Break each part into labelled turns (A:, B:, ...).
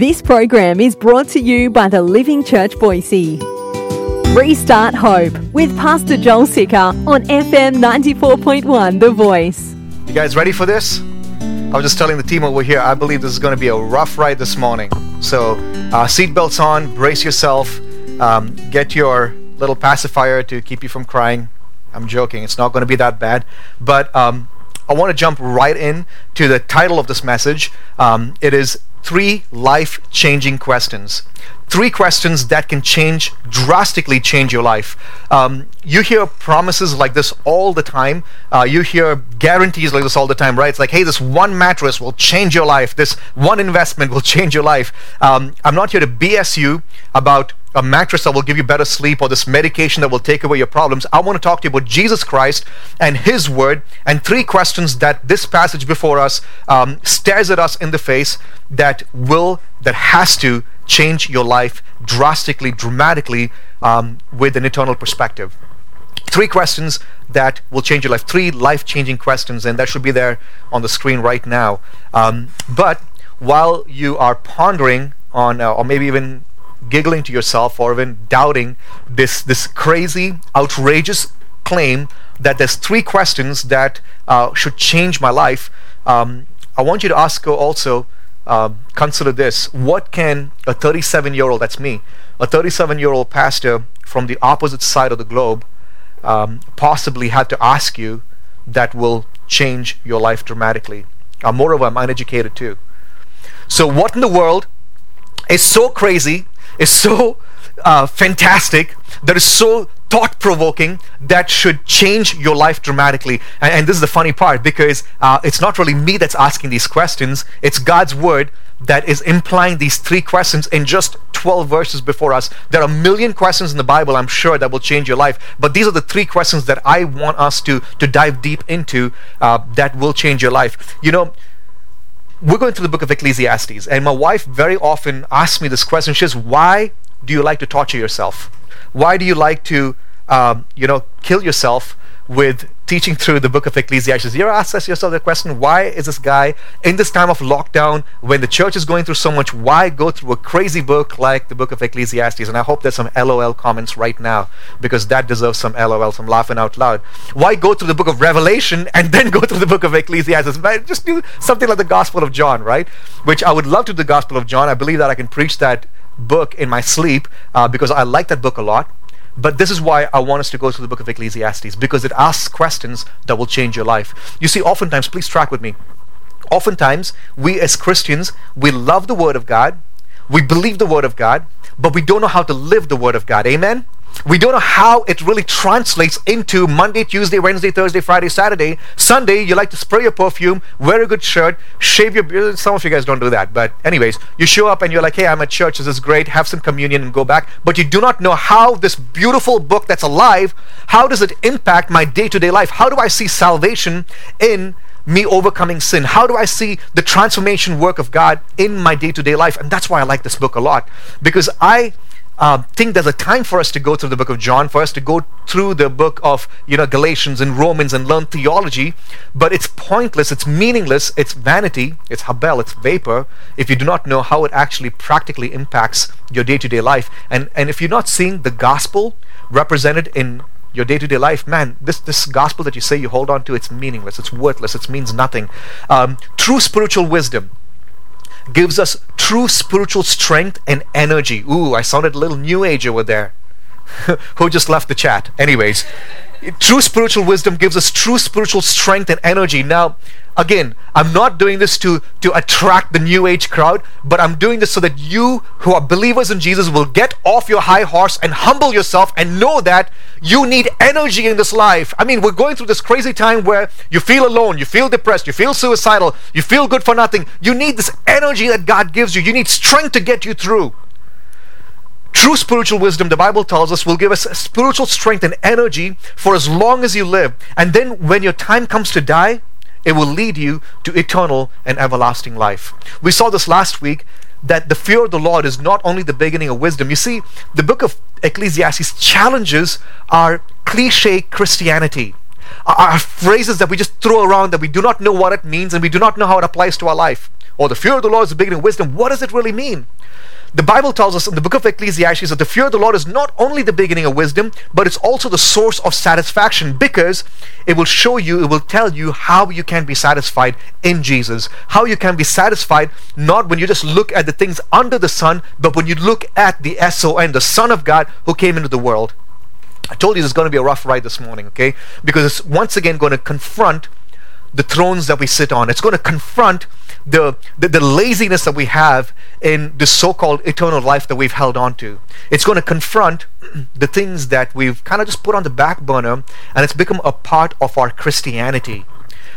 A: This program is brought to you by the Living Church Boise. Restart Hope with Pastor Joel Sicker on FM 94.1 The Voice.
B: You guys ready for this? I was just telling the team over here, I believe this is going to be a rough ride this morning. So, uh, seatbelts on, brace yourself, um, get your little pacifier to keep you from crying. I'm joking, it's not going to be that bad. But um, I want to jump right in to the title of this message. Um, it is Three Life Changing Questions. Three questions that can change, drastically change your life. Um, you hear promises like this all the time. Uh, you hear guarantees like this all the time, right? It's like, hey, this one mattress will change your life. This one investment will change your life. Um, I'm not here to BS you about a mattress that will give you better sleep or this medication that will take away your problems. I want to talk to you about Jesus Christ and His Word and three questions that this passage before us um, stares at us in the face that will, that has to change your life drastically, dramatically um, with an eternal perspective. Three questions that will change your life. Three life changing questions, and that should be there on the screen right now. Um, but while you are pondering on, uh, or maybe even giggling to yourself or even doubting this this crazy, outrageous claim that there's three questions that uh, should change my life. Um, I want you to ask also. Uh, consider this: What can a 37-year-old, that's me, a 37-year-old pastor from the opposite side of the globe, um, possibly have to ask you that will change your life dramatically? Uh, moreover, I'm uneducated too. So, what in the world is so crazy is so uh, fantastic, that is so thought provoking, that should change your life dramatically. And, and this is the funny part because uh, it's not really me that's asking these questions, it's God's word that is implying these three questions in just 12 verses before us. There are a million questions in the Bible, I'm sure, that will change your life. But these are the three questions that I want us to, to dive deep into uh, that will change your life. You know, we're going through the book of Ecclesiastes, and my wife very often asks me this question. She says, "Why do you like to torture yourself? Why do you like to, um, you know, kill yourself with teaching through the book of Ecclesiastes. You ask yourself the question, why is this guy in this time of lockdown, when the church is going through so much, why go through a crazy book like the book of Ecclesiastes? And I hope there's some LOL comments right now, because that deserves some LOL, some laughing out loud. Why go through the book of Revelation and then go through the book of Ecclesiastes? Just do something like the Gospel of John, right? Which I would love to do the Gospel of John. I believe that I can preach that book in my sleep uh, because I like that book a lot. But this is why I want us to go through the book of Ecclesiastes because it asks questions that will change your life. You see, oftentimes, please track with me. Oftentimes, we as Christians, we love the Word of God, we believe the Word of God, but we don't know how to live the Word of God. Amen? We don't know how it really translates into Monday, Tuesday, Wednesday, Thursday, Friday, Saturday. Sunday, you like to spray your perfume, wear a good shirt, shave your beard. Some of you guys don't do that. But, anyways, you show up and you're like, hey, I'm at church. This is great. Have some communion and go back. But you do not know how this beautiful book that's alive, how does it impact my day to day life? How do I see salvation in me overcoming sin? How do I see the transformation work of God in my day to day life? And that's why I like this book a lot. Because I uh, think there's a time for us to go through the book of John, for us to go through the book of you know Galatians and Romans and learn theology, but it's pointless, it's meaningless, it's vanity, it's habel, it's vapor if you do not know how it actually practically impacts your day-to-day life. And and if you're not seeing the gospel represented in your day-to-day life, man, this this gospel that you say you hold on to, it's meaningless, it's worthless, it means nothing. Um, true spiritual wisdom gives us true spiritual strength and energy. Ooh, I sounded a little new age over there. Who just left the chat? Anyways, true spiritual wisdom gives us true spiritual strength and energy. Now, again, I'm not doing this to, to attract the new age crowd, but I'm doing this so that you who are believers in Jesus will get off your high horse and humble yourself and know that you need energy in this life. I mean, we're going through this crazy time where you feel alone, you feel depressed, you feel suicidal, you feel good for nothing. You need this energy that God gives you. You need strength to get you through. True spiritual wisdom, the Bible tells us, will give us spiritual strength and energy for as long as you live. And then when your time comes to die, it will lead you to eternal and everlasting life. We saw this last week that the fear of the Lord is not only the beginning of wisdom. You see, the book of Ecclesiastes challenges our cliche Christianity. are phrases that we just throw around that we do not know what it means and we do not know how it applies to our life. Or the fear of the Lord is the beginning of wisdom. What does it really mean? The Bible tells us in the book of Ecclesiastes that the fear of the Lord is not only the beginning of wisdom, but it's also the source of satisfaction because it will show you, it will tell you how you can be satisfied in Jesus. How you can be satisfied not when you just look at the things under the sun, but when you look at the SON, the Son of God who came into the world. I told you this is going to be a rough ride this morning, okay? Because it's once again going to confront the thrones that we sit on. It's going to confront the, the, the laziness that we have in the so-called eternal life that we've held on to. It's going to confront the things that we've kind of just put on the back burner and it's become a part of our Christianity.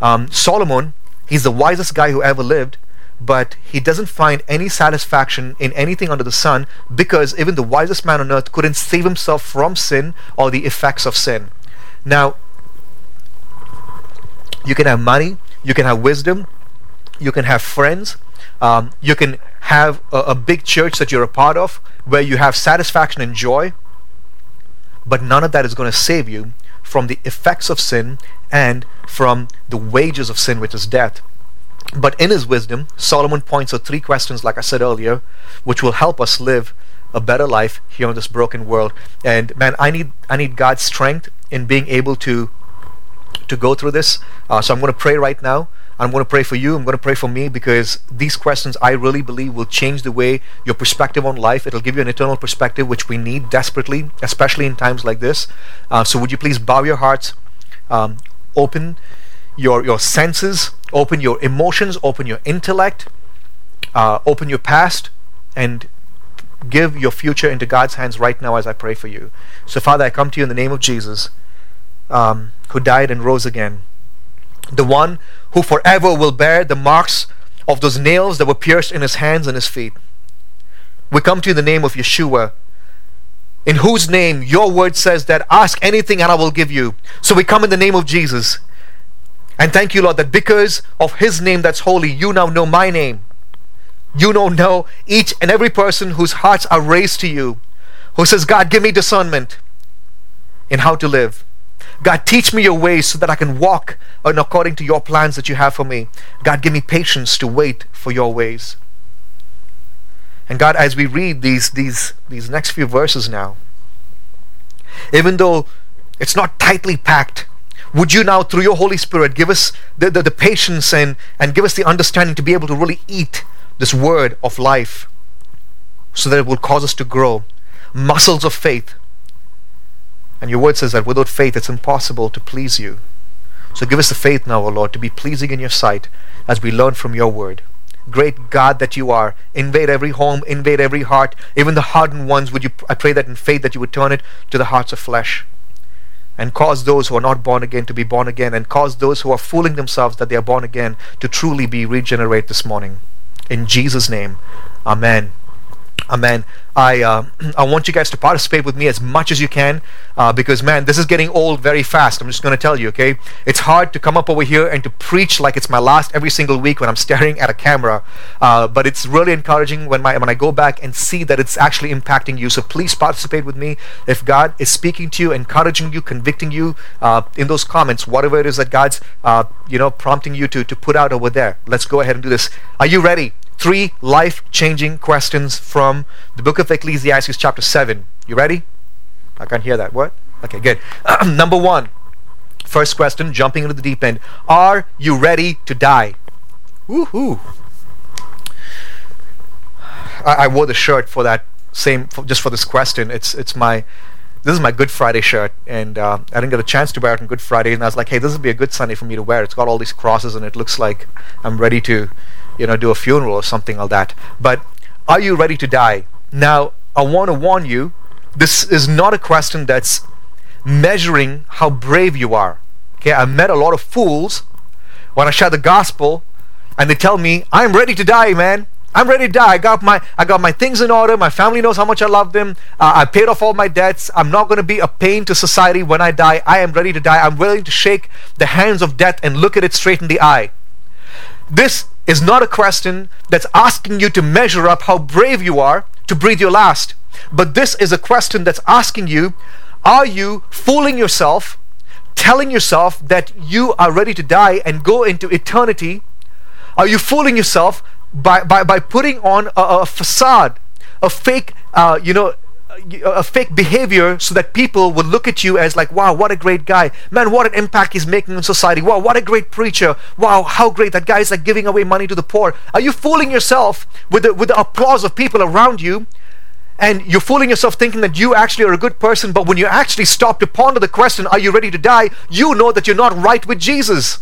B: Um, Solomon, he's the wisest guy who ever lived, but he doesn't find any satisfaction in anything under the sun because even the wisest man on earth couldn't save himself from sin or the effects of sin. Now, you can have money, you can have wisdom, you can have friends, um, you can have a, a big church that you're a part of where you have satisfaction and joy, but none of that is going to save you from the effects of sin and from the wages of sin, which is death. But in his wisdom, Solomon points out three questions, like I said earlier, which will help us live a better life here in this broken world. And man, I need I need God's strength in being able to to go through this. Uh, so I'm going to pray right now. I'm going to pray for you. I'm going to pray for me because these questions I really believe will change the way your perspective on life. It'll give you an eternal perspective, which we need desperately, especially in times like this. Uh, so would you please bow your hearts, um, open your your senses, open your emotions, open your intellect, uh, open your past, and give your future into God's hands right now as I pray for you. So Father, I come to you in the name of Jesus um, who died and rose again. The one who forever will bear the marks of those nails that were pierced in his hands and his feet. We come to you in the name of Yeshua, in whose name your word says that ask anything and I will give you. So we come in the name of Jesus. And thank you, Lord, that because of his name that's holy, you now know my name. You now know each and every person whose hearts are raised to you, who says, God, give me discernment in how to live. God, teach me your ways so that I can walk according to your plans that you have for me. God, give me patience to wait for your ways. And God, as we read these, these, these next few verses now, even though it's not tightly packed, would you now, through your Holy Spirit, give us the, the, the patience and, and give us the understanding to be able to really eat this word of life so that it will cause us to grow muscles of faith and your word says that without faith it's impossible to please you. So give us the faith now, O Lord, to be pleasing in your sight as we learn from your word. Great God that you are, invade every home, invade every heart, even the hardened ones. Would you? I pray that in faith that you would turn it to the hearts of flesh, and cause those who are not born again to be born again, and cause those who are fooling themselves that they are born again to truly be regenerate this morning. In Jesus' name, Amen. Amen. I uh, I want you guys to participate with me as much as you can uh, because man, this is getting old very fast. I'm just going to tell you, okay? It's hard to come up over here and to preach like it's my last every single week when I'm staring at a camera. Uh, but it's really encouraging when my when I go back and see that it's actually impacting you. So please participate with me. If God is speaking to you, encouraging you, convicting you uh, in those comments, whatever it is that God's uh, you know prompting you to to put out over there, let's go ahead and do this. Are you ready? Three life changing questions from the book of Ecclesiastes, chapter 7. You ready? I can't hear that. What? Okay, good. Number one, first question, jumping into the deep end. Are you ready to die? Woohoo! I, I wore the shirt for that same, for, just for this question. It's it's my this is my Good Friday shirt, and uh, I didn't get a chance to wear it on Good Friday, and I was like, hey, this would be a good Sunday for me to wear. It's got all these crosses, and it looks like I'm ready to you know, do a funeral or something like that. But are you ready to die? Now, I want to warn you, this is not a question that's measuring how brave you are. Okay, I met a lot of fools when I share the gospel and they tell me, I'm ready to die, man. I'm ready to die. I got my I got my things in order. My family knows how much I love them. Uh, I paid off all my debts. I'm not going to be a pain to society when I die. I am ready to die. I'm willing to shake the hands of death and look at it straight in the eye. This is not a question that's asking you to measure up how brave you are to breathe your last. But this is a question that's asking you are you fooling yourself, telling yourself that you are ready to die and go into eternity? Are you fooling yourself by, by, by putting on a, a facade, a fake, uh, you know, a fake behavior so that people would look at you as like wow what a great guy. Man what an impact he's making in society. Wow what a great preacher. Wow how great. That guy is like giving away money to the poor. Are you fooling yourself with the, with the applause of people around you? And you're fooling yourself thinking that you actually are a good person but when you actually stop to ponder the question are you ready to die? You know that you're not right with jesus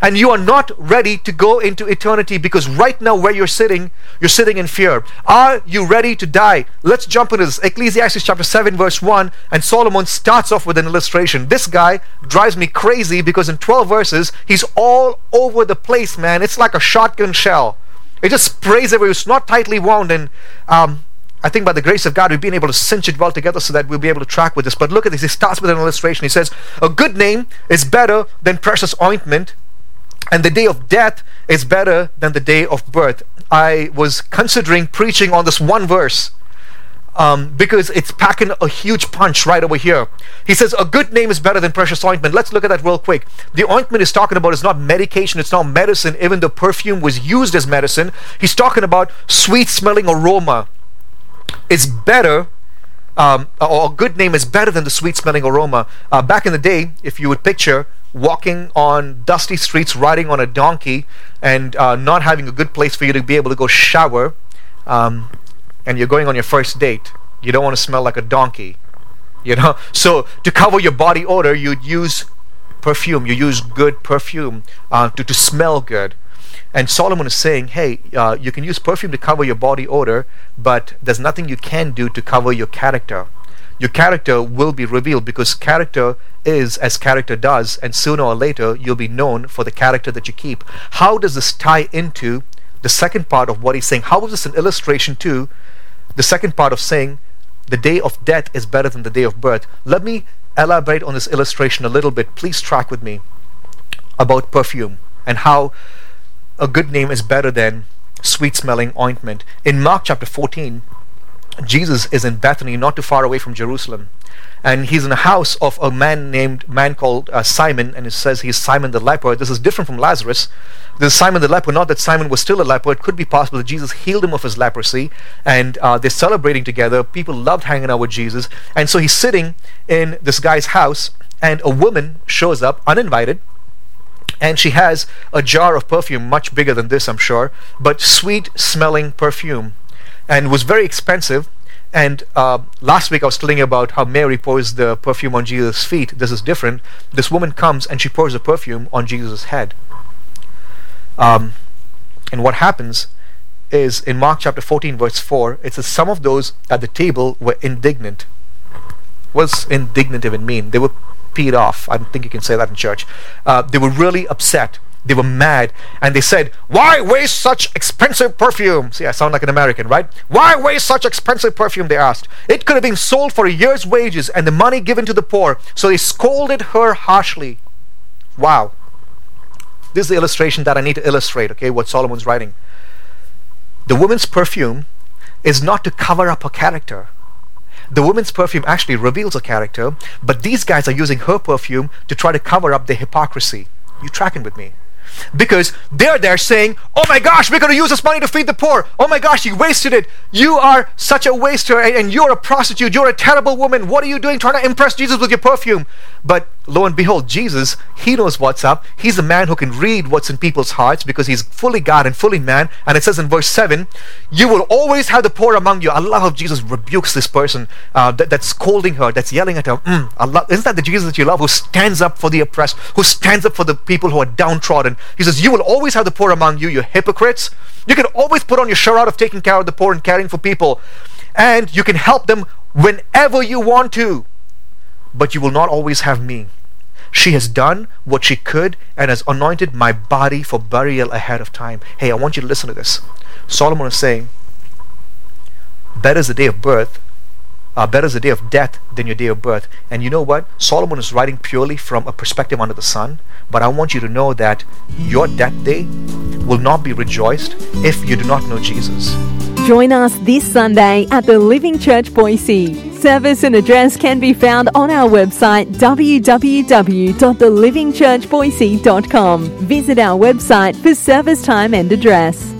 B: and you are not ready to go into eternity because right now where you're sitting you're sitting in fear. Are you ready to die? Let's jump into this. Ecclesiastes chapter 7 verse 1 and solomon starts off with an illustration. This guy drives me crazy because in 12 verses he's all over the place man. It's like a shotgun shell. It just sprays everywhere. It's not tightly wound and um, I think by the grace of God, we've been able to cinch it well together so that we'll be able to track with this. But look at this. He starts with an illustration. He says, A good name is better than precious ointment, and the day of death is better than the day of birth. I was considering preaching on this one verse um, because it's packing a huge punch right over here. He says, A good name is better than precious ointment. Let's look at that real quick. The ointment he's talking about is not medication, it's not medicine, even though perfume was used as medicine. He's talking about sweet smelling aroma is better um, or a good name is better than the sweet smelling aroma. Uh, back in the day, if you would picture walking on dusty streets, riding on a donkey, and uh, not having a good place for you to be able to go shower, um, and you're going on your first date, you don't want to smell like a donkey. You know? So, to cover your body odor, you'd use perfume. You use good perfume uh, to, to smell good. And Solomon is saying, hey, uh, you can use perfume to cover your body odor, but there's nothing you can do to cover your character. Your character will be revealed because character is as character does, and sooner or later you'll be known for the character that you keep. How does this tie into the second part of what he's saying? How is this an illustration to the second part of saying the day of death is better than the day of birth? Let me elaborate on this illustration a little bit. Please track with me about perfume and how a good name is better than sweet smelling ointment. In Mark chapter 14, Jesus is in Bethany, not too far away from Jerusalem. And he's in the house of a man named man called uh, Simon, and it says he's Simon the leper. This is different from Lazarus. This is Simon the leper. Not that Simon was still a leper. It could be possible that Jesus healed him of his leprosy, and uh, they're celebrating together. People loved hanging out with Jesus, and so he's sitting in this guy's house, and a woman shows up uninvited and she has a jar of perfume much bigger than this i'm sure but sweet smelling perfume and was very expensive and uh, last week i was telling you about how mary pours the perfume on jesus feet this is different this woman comes and she pours the perfume on jesus head um, and what happens is in mark chapter 14 verse 4 it says some of those at the table were indignant what's indignant even mean they were peed off. I don't think you can say that in church. Uh, they were really upset. They were mad. And they said, Why waste such expensive perfume? See, I sound like an American, right? Why waste such expensive perfume? They asked. It could have been sold for a year's wages and the money given to the poor. So they scolded her harshly. Wow. This is the illustration that I need to illustrate, okay, what Solomon's writing. The woman's perfume is not to cover up her character the woman's perfume actually reveals a character, but these guys are using her perfume to try to cover up their hypocrisy. You tracking with me? Because they're there saying, Oh my gosh, we're going to use this money to feed the poor. Oh my gosh, you wasted it. You are such a waster and, you're a prostitute. You're a terrible woman. What are you doing trying to impress Jesus with your perfume? But lo and behold, Jesus, he knows what's up. He's a man who can read what's in people's hearts because he's fully God and fully man. And it says in verse 7, You will always have the poor among you. I love how Jesus rebukes this person uh, that, that's scolding her, that's yelling at her. Mm, Allah, isn't that the Jesus that you love who stands up for the oppressed, who stands up for the people who are downtrodden? He says, You will always have the poor among you, you hypocrites. You can always put on your shirt of taking care of the poor and caring for people. And you can help them whenever you want to. But you will not always have me. She has done what she could and has anointed my body for burial ahead of time. Hey, I want you to listen to this. Solomon is saying, Better is the day of birth uh, better is the day of death than your day of birth. And you know what? Solomon is writing purely from a perspective under the sun. But I want you to know that your death day will not be rejoiced if you do not know Jesus.
A: Join us this Sunday at the Living Church Boise. Service and address can be found on our website www.thelivingchurchboise.com. Visit our website for service time and address.